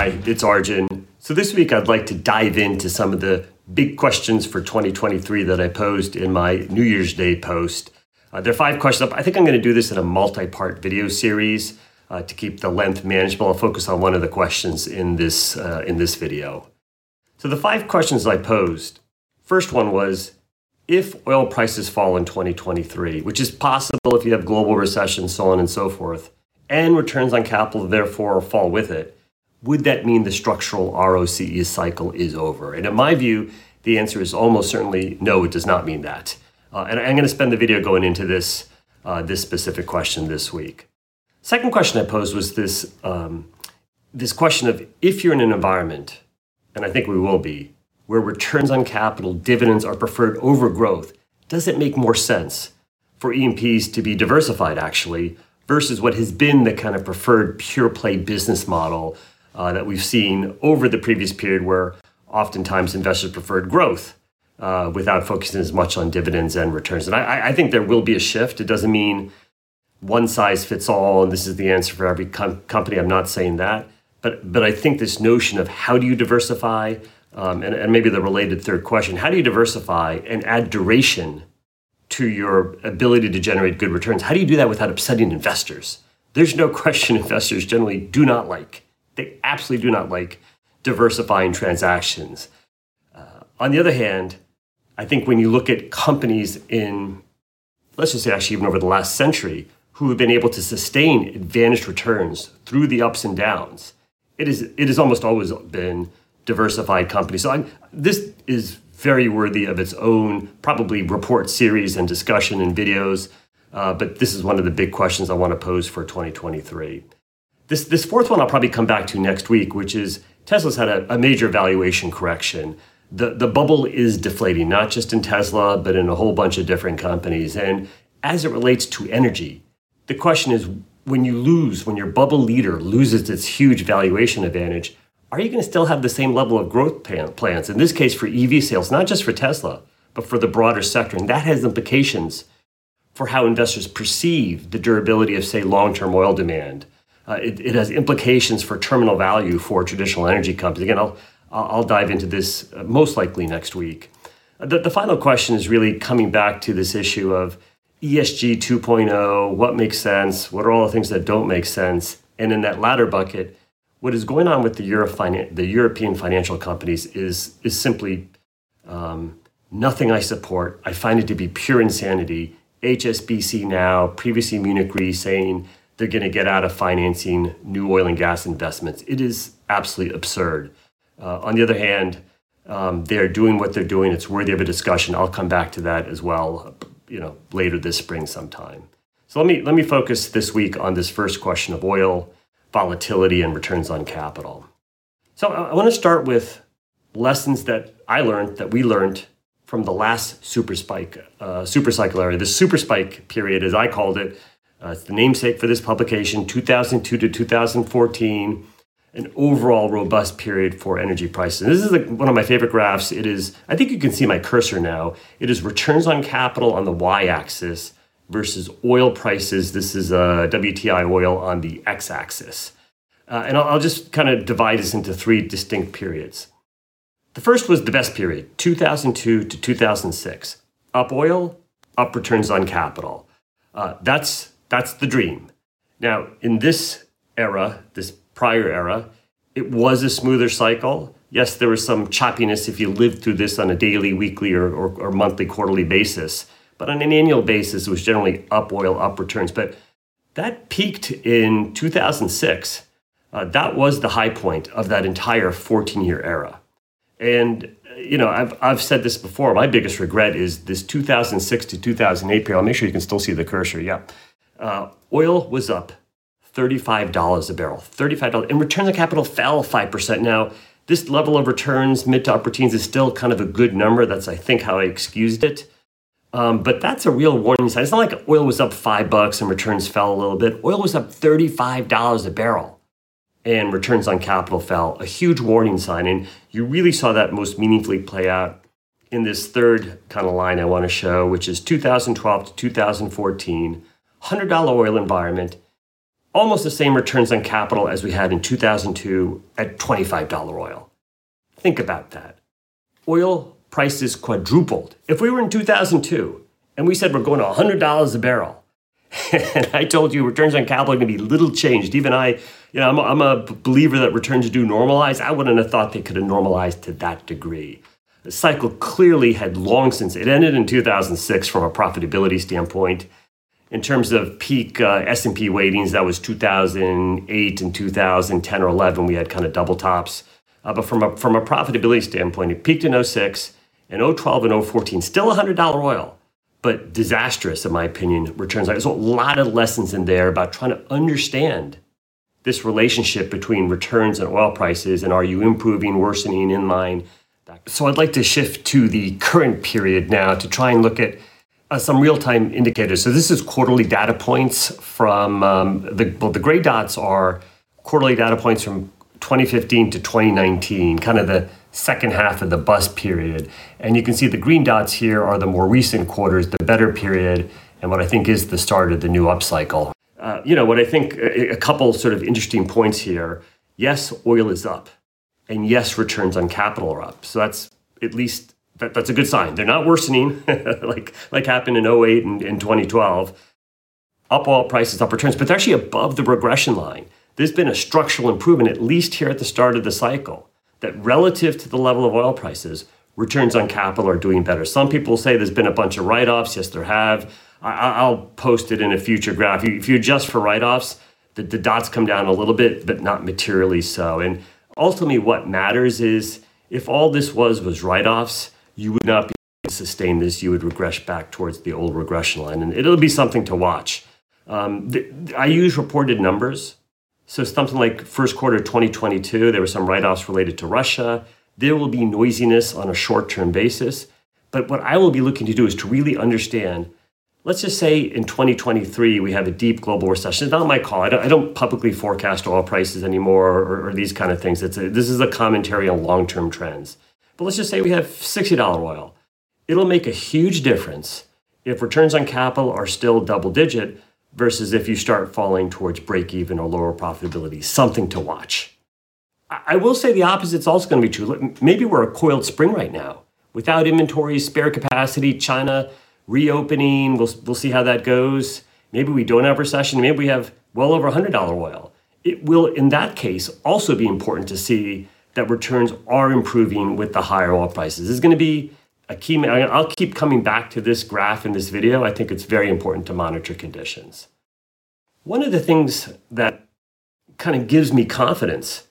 Hi, it's Arjun. So this week I'd like to dive into some of the big questions for 2023 that I posed in my New Year's Day post. Uh, there are five questions up. I think I'm going to do this in a multi-part video series uh, to keep the length manageable. I'll focus on one of the questions in this uh, in this video. So the five questions I posed. First one was if oil prices fall in 2023, which is possible if you have global recession, so on and so forth, and returns on capital therefore fall with it, would that mean the structural ROCE cycle is over? And in my view, the answer is almost certainly no, it does not mean that. Uh, and I'm going to spend the video going into this, uh, this specific question this week. Second question I posed was this, um, this question of if you're in an environment, and I think we will be, where returns on capital, dividends are preferred over growth, does it make more sense for E&Ps to be diversified actually versus what has been the kind of preferred pure play business model uh, that we've seen over the previous period where oftentimes investors preferred growth uh, without focusing as much on dividends and returns. And I, I, think there will be a shift. It doesn't mean one size fits all and this is the answer for every com- company. I'm not saying that. But, but I think this notion of how do you diversify, um, and, and maybe the related third question, how do you diversify and add duration to your ability to generate good returns? How do you do that without upsetting investors? There's no question investors generally do not like they absolutely do not like diversifying transactions. Uh, on the other hand, I think when you look at companies in, let's just say actually even over the last century, who have been able to sustain advantaged returns through the ups and downs, it is it has almost always been diversified companies. So I'm, this is very worthy of its own probably report series and discussion and videos. Uh, but this is one of the big questions I want to pose for 2023. This, this fourth one I'll probably come back to next week, which is Tesla's had a, a major valuation correction. The, the bubble is deflating, not just in Tesla, but in a whole bunch of different companies. And as it relates to energy, the question is when you lose, when your bubble leader loses its huge valuation advantage, are you going to still have the same level of growth plans? In this case, for EV sales, not just for Tesla, but for the broader sector. And that has implications for how investors perceive the durability of, say, long term oil demand uh, it, it, has implications for terminal value for traditional energy companies. Again, I'll, I'll dive into this uh, most likely next week. The, the final question is really coming back to this issue of ESG 2.0, what makes sense, what are all the things that don't make sense, and in that latter bucket, what is going on with the, Euro the European financial companies is, is simply um, nothing I support. I find it to be pure insanity. HSBC now, previously Munich Re, saying they're going to get out of financing new oil and gas investments. It is absolutely absurd. Uh, on the other hand, um, they're doing what they're doing. It's worthy of a discussion. I'll come back to that as well, you know, later this spring sometime. So let me let me focus this week on this first question of oil volatility and returns on capital. So I, want to start with lessons that I learned that we learned from the last super spike, uh, super cycle area. The super spike period, as I called it, uh, it's the namesake for this publication, 2002 to 2014, an overall robust period for energy prices. And this is like one of my favorite graphs. It is, I think you can see my cursor now. It is returns on capital on the y axis versus oil prices. This is uh, WTI oil on the x axis. Uh, and I'll, I'll just kind of divide this into three distinct periods. The first was the best period, 2002 to 2006. Up oil, up returns on capital. Uh, that's that's the dream. Now, in this era, this prior era, it was a smoother cycle. Yes, there was some choppiness if you lived through this on a daily, weekly, or, or, or monthly, quarterly basis. But on an annual basis, it was generally up oil, up returns. But that peaked in 2006. Uh, that was the high point of that entire 14 year era. And, you know, I've, I've said this before. My biggest regret is this 2006 to 2008 period. I'll make sure you can still see the cursor. Yeah. Uh, oil was up $35 a barrel, $35. And returns on capital fell 5%. Now, this level of returns, mid to upper teens, is still kind of a good number. That's, I think, how I excused it. Um, but that's a real warning sign. It's not like oil was up five bucks and returns fell a little bit. Oil was up $35 a barrel and returns on capital fell. A huge warning sign. And you really saw that most meaningfully play out in this third kind of line I want to show, which is 2012 to 2014 $100 oil environment, almost the same returns on capital as we had in 2002 at $25 oil. Think about that. Oil prices quadrupled. If we were in 2002 and we said we're going to $100 a barrel, and I told you returns on capital are going to be little changed. Even I, you know, I'm a, I'm a believer that returns do normalize. I wouldn't have thought they could have normalized to that degree. The cycle clearly had long since it ended in 2006 from a profitability standpoint. In terms of peak uh, S&P weightings, that was 2008 and 2010 or 11. We had kind of double tops. Uh, but from a, from a profitability standpoint, it peaked in 06 and 012 and 014, still $100 oil, but disastrous, in my opinion, returns. There's a lot of lessons in there about trying to understand this relationship between returns and oil prices and are you improving, worsening, in line. So I'd like to shift to the current period now to try and look at uh, some real-time indicators. So this is quarterly data points from um, the well, the gray dots are quarterly data points from 2015 to 2019, kind of the second half of the bust period. And you can see the green dots here are the more recent quarters, the better period, and what I think is the start of the new upcycle. Uh, you know, what I think a, a couple sort of interesting points here. Yes, oil is up, and yes, returns on capital are up. So that's at least that, that's a good sign. They're not worsening like like happened in 08 and in 2012. Up all prices, up returns, but they're actually above the regression line. There's been a structural improvement, at least here at the start of the cycle, that relative to the level of oil prices, returns on capital are doing better. Some people say there's been a bunch of write offs. Yes, there have. I, will post it in a future graph. If you adjust for write offs, the, the dots come down a little bit, but not materially so. And ultimately, what matters is if all this was was write offs, you would not be able to sustain this. You would regress back towards the old regression line, and it'll be something to watch. Um, I use reported numbers. So something like first quarter 2022, there were some write-offs related to Russia. There will be noisiness on a short-term basis. But what I will be looking to do is to really understand. Let's just say in 2023 we have a deep global recession. It's not my call. I don't, I don't publicly forecast oil prices anymore or, or these kind of things. It's a, this is a commentary on long-term trends. But let's just say we have $60 oil. It'll make a huge difference if returns on capital are still double digit versus if you start falling towards break even or lower profitability. Something to watch. I will say the opposite is also going to be true. Maybe we're a coiled spring right now without inventory, spare capacity, China reopening. We'll, we'll see how that goes. Maybe we don't have recession. Maybe we have well over $100 oil. It will, in that case, also be important to see that returns are improving with the higher oil prices. This is going to be a key. I'll keep coming back to this graph in this video. I think it's very important to monitor conditions. One of the things that kind of gives me confidence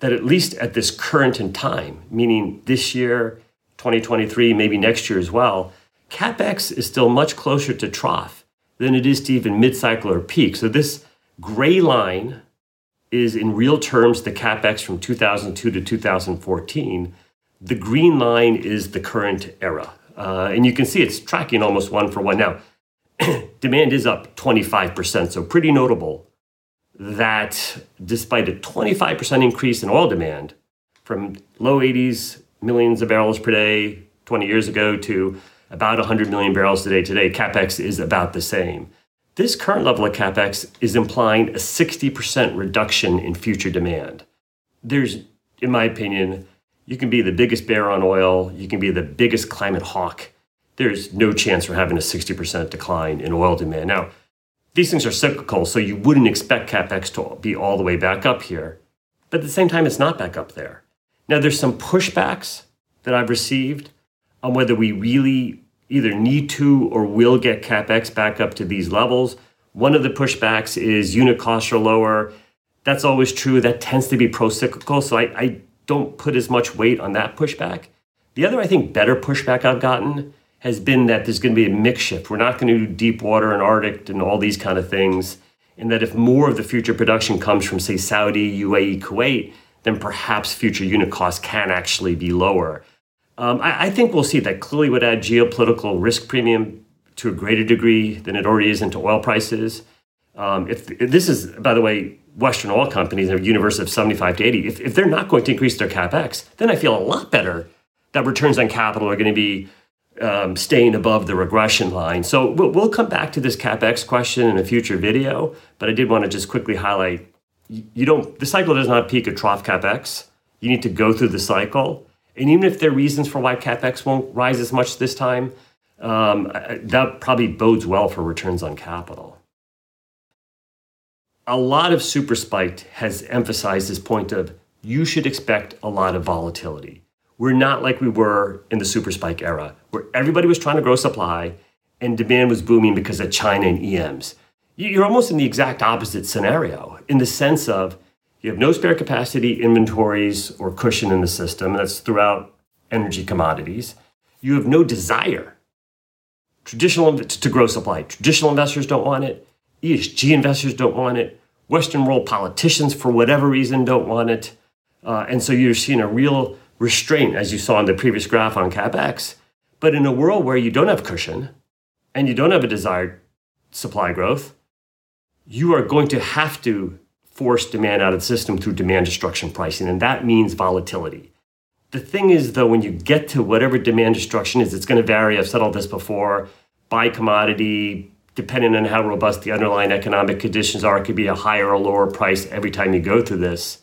that at least at this current in time, meaning this year, 2023, maybe next year as well, capex is still much closer to trough than it is to even mid-cycle or peak. So this gray line is in real terms the capex from 2002 to 2014. The green line is the current era. Uh, and you can see it's tracking almost one for one. Now, demand is up 25%, so pretty notable that despite a 25% increase in oil demand from low 80s millions of barrels per day 20 years ago to about 100 million barrels a day today, capex is about the same. This current level of capex is implying a 60% reduction in future demand. There's, in my opinion, you can be the biggest bear on oil, you can be the biggest climate hawk. There's no chance for having a 60% decline in oil demand. Now, these things are cyclical, so you wouldn't expect capex to be all the way back up here. But at the same time, it's not back up there. Now, there's some pushbacks that I've received on whether we really either need to or will get capex back up to these levels. One of the pushbacks is unit costs are lower. That's always true. That tends to be pro cyclical. So I, I don't put as much weight on that pushback. The other, I think, better pushback I've gotten has been that there's going to be a mix shift. We're not going to do deep water and Arctic and all these kind of things. And that if more of the future production comes from, say, Saudi, UAE, Kuwait, then perhaps future unit costs can actually be lower. Um, I, I, think we'll see that clearly would add geopolitical risk premium to a greater degree than it already is into oil prices. Um, if, if, this is, by the way, Western oil companies in a universe of 75 to 80, if, if they're not going to increase their capex, then I feel a lot better that returns on capital are going to be um, staying above the regression line. So we'll, we'll come back to this capex question in a future video, but I did want to just quickly highlight you don't the cycle does not peak at trough capex. You need to go through the cycle, and even if there are reasons for why capex won't rise as much this time, um, that probably bodes well for returns on capital. A lot of super spiked has emphasized this point of you should expect a lot of volatility. We're not like we were in the super spike era, where everybody was trying to grow supply and demand was booming because of China and EMs. You're almost in the exact opposite scenario in the sense of you have no spare capacity, inventories, or cushion in the system. That's throughout energy commodities. You have no desire traditional to grow supply. Traditional investors don't want it. ESG investors don't want it. Western world politicians, for whatever reason, don't want it. Uh, and so you're seeing a real restraint, as you saw in the previous graph on CapEx. But in a world where you don't have cushion and you don't have a desired supply growth, you are going to have to force demand out of the system through demand destruction pricing. And that means volatility. The thing is, though, when you get to whatever demand destruction is, it's going to vary. I've said all this before by commodity, depending on how robust the underlying economic conditions are, it could be a higher or lower price every time you go through this.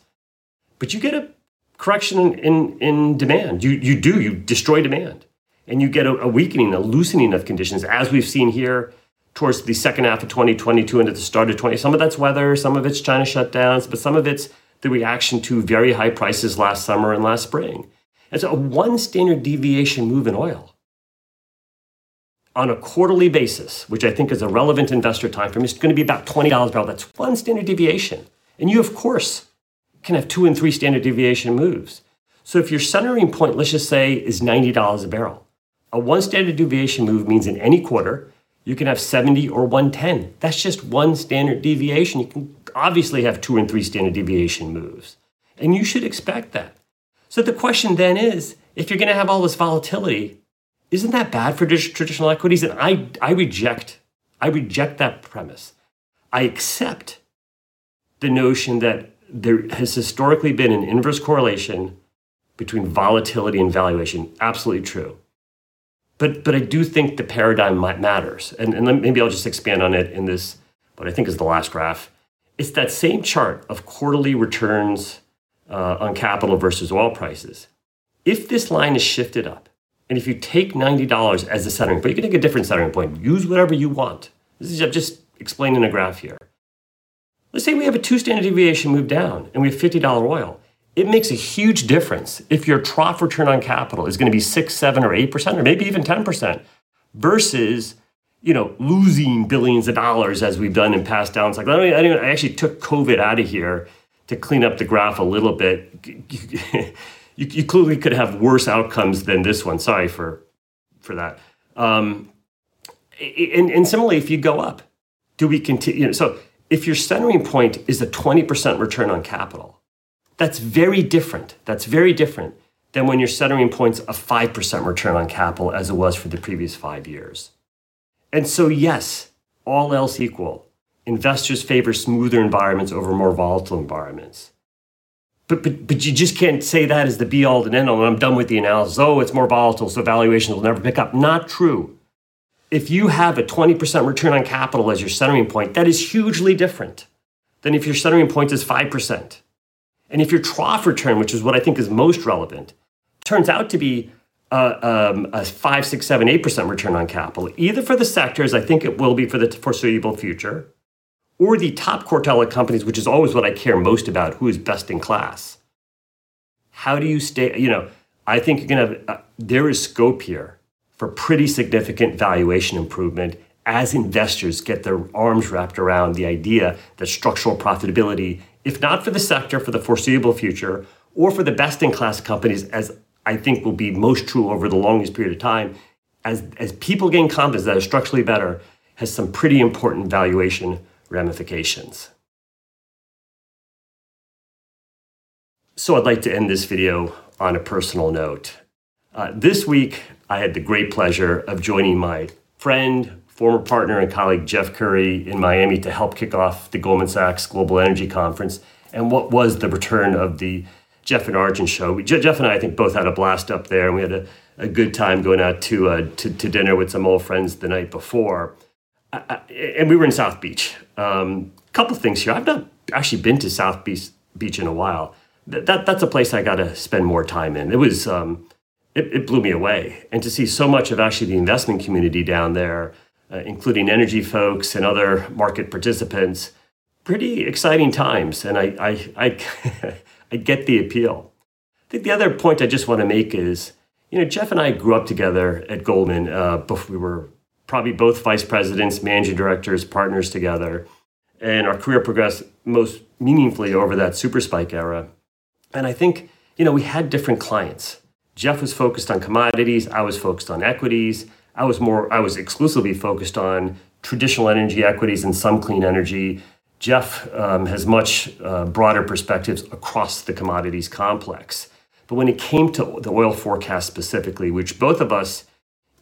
But you get a correction in, in, in demand. You, you do, you destroy demand. And you get a, a weakening, a loosening of conditions, as we've seen here towards the second half of 2022 and at the start of 20. Some of that's weather, some of it's China shutdowns, but some of it's the reaction to very high prices last summer and last spring. So a one standard deviation move in oil on a quarterly basis, which I think is a relevant investor time frame, is going to be about $20 a barrel. That's one standard deviation. And you, of course, can have two and three standard deviation moves. So if your centering point, let's just say, is $90 a barrel, a one standard deviation move means in any quarter, you can have 70 or 110. That's just one standard deviation. You can obviously have two and three standard deviation moves. And you should expect that. So the question then is if you're going to have all this volatility, isn't that bad for traditional equities? And I, I reject, I reject that premise. I accept the notion that there has historically been an inverse correlation between volatility and valuation. Absolutely true. But, but I do think the paradigm matters. And, and maybe I'll just expand on it in this, what I think is the last graph. It's that same chart of quarterly returns uh, on capital versus oil prices. If this line is shifted up, and if you take $90 as the centering point, you can take a different centering point. Use whatever you want. This is I'm just explaining a graph here. Let's say we have a two standard deviation move down and we have $50 oil. It makes a huge difference if your trough return on capital is going to be six, seven, or eight percent, or maybe even 10%, versus you know, losing billions of dollars as we've done in past down cycles. I, mean, I actually took COVID out of here to clean up the graph a little bit, you, you, clearly could have worse outcomes than this one. Sorry for for that. Um, and, and similarly, if you go up, do we continue? You know, so if your centering point is a 20% return on capital, that's very different. That's very different than when your centering point's a 5% return on capital as it was for the previous five years. And so, yes, all else equal, investors favor smoother environments over more volatile environments. But, but, but you just can't say that as the be all and end all. And I'm done with the analysis. Oh, it's more volatile, so valuations will never pick up. Not true. If you have a 20% return on capital as your centering point, that is hugely different than if your centering point is 5%. And if your trough return, which is what I think is most relevant, turns out to be uh, um, a 5, 6, 7, 8% return on capital, either for the sectors, I think it will be for the foreseeable future, or the top quartile of companies, which is always what I care most about, who is best in class. How do you stay? You know, I think you're going to have, uh, there is scope here for pretty significant valuation improvement as investors get their arms wrapped around the idea that structural profitability, if not for the sector for the foreseeable future, or for the best in class companies, as I think will be most true over the longest period of time, as, as people gain confidence that are structurally better, has some pretty important valuation ramifications. So I'd like to end this video on a personal note. Uh, this week, I had the great pleasure of joining my friend, former partner, and colleague Jeff Currie in Miami to help kick off the Goldman Sachs Global Energy Conference and what was the return of the Jeff and Arjun show. We, Jeff and I, I think, both had a blast up there, and we had a, a good time going out to, uh, to, to dinner with some old friends the night before. I, I, and we were in South Beach. A um, couple things here. I've not actually been to South Beach, Beach in a while. That, that that's a place I got to spend more time in. It was um, it, it, blew me away, and to see so much of actually the investment community down there, uh, including energy folks and other market participants, pretty exciting times. And I I I, I get the appeal. I think the other point I just want to make is, you know, Jeff and I grew up together at Goldman. Uh, we were probably both vice presidents, managing directors, partners together. And our career progressed most meaningfully over that super spike era. And I think, you know, we had different clients. Jeff was focused on commodities, I was focused on equities. I was more I was exclusively focused on traditional energy equities and some clean energy. Jeff um, has much uh, broader perspectives across the commodities complex. But when it came to the oil forecast specifically, which both of us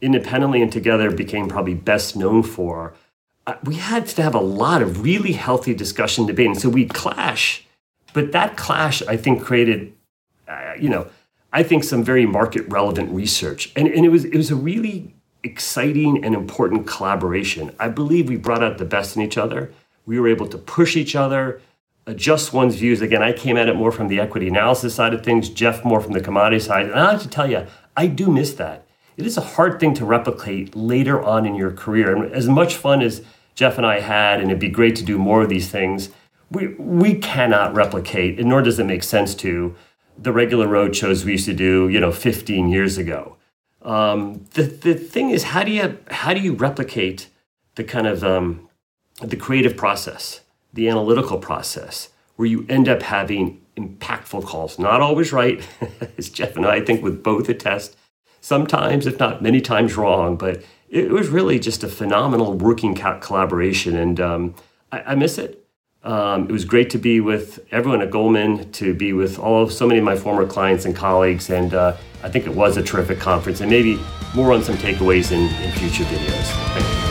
independently and together became probably best known for, uh, we had to have a lot of really healthy discussion, debate. And so we clash, but that clash, I think, created, uh, you know, I think some very market relevant research. And, and it, was, it was a really exciting and important collaboration. I believe we brought out the best in each other. We were able to push each other, adjust one's views. Again, I came at it more from the equity analysis side of things, Jeff more from the commodity side. And I have to tell you, I do miss that it is a hard thing to replicate later on in your career. And as much fun as Jeff and I had, and it'd be great to do more of these things, we, we cannot replicate, and nor does it make sense to, the regular road shows we used to do, you know, 15 years ago. Um, the, the thing is, how do you how do you replicate the kind of um, the creative process, the analytical process, where you end up having impactful calls? Not always right, as Jeff and I think with both attest sometimes, if not many times, wrong. But it was really just a phenomenal working collaboration, and um, I, I, miss it. Um, it was great to be with everyone at Goldman, to be with all of so many of my former clients and colleagues, and uh, I think it was a terrific conference, and maybe more on some takeaways in, in future videos.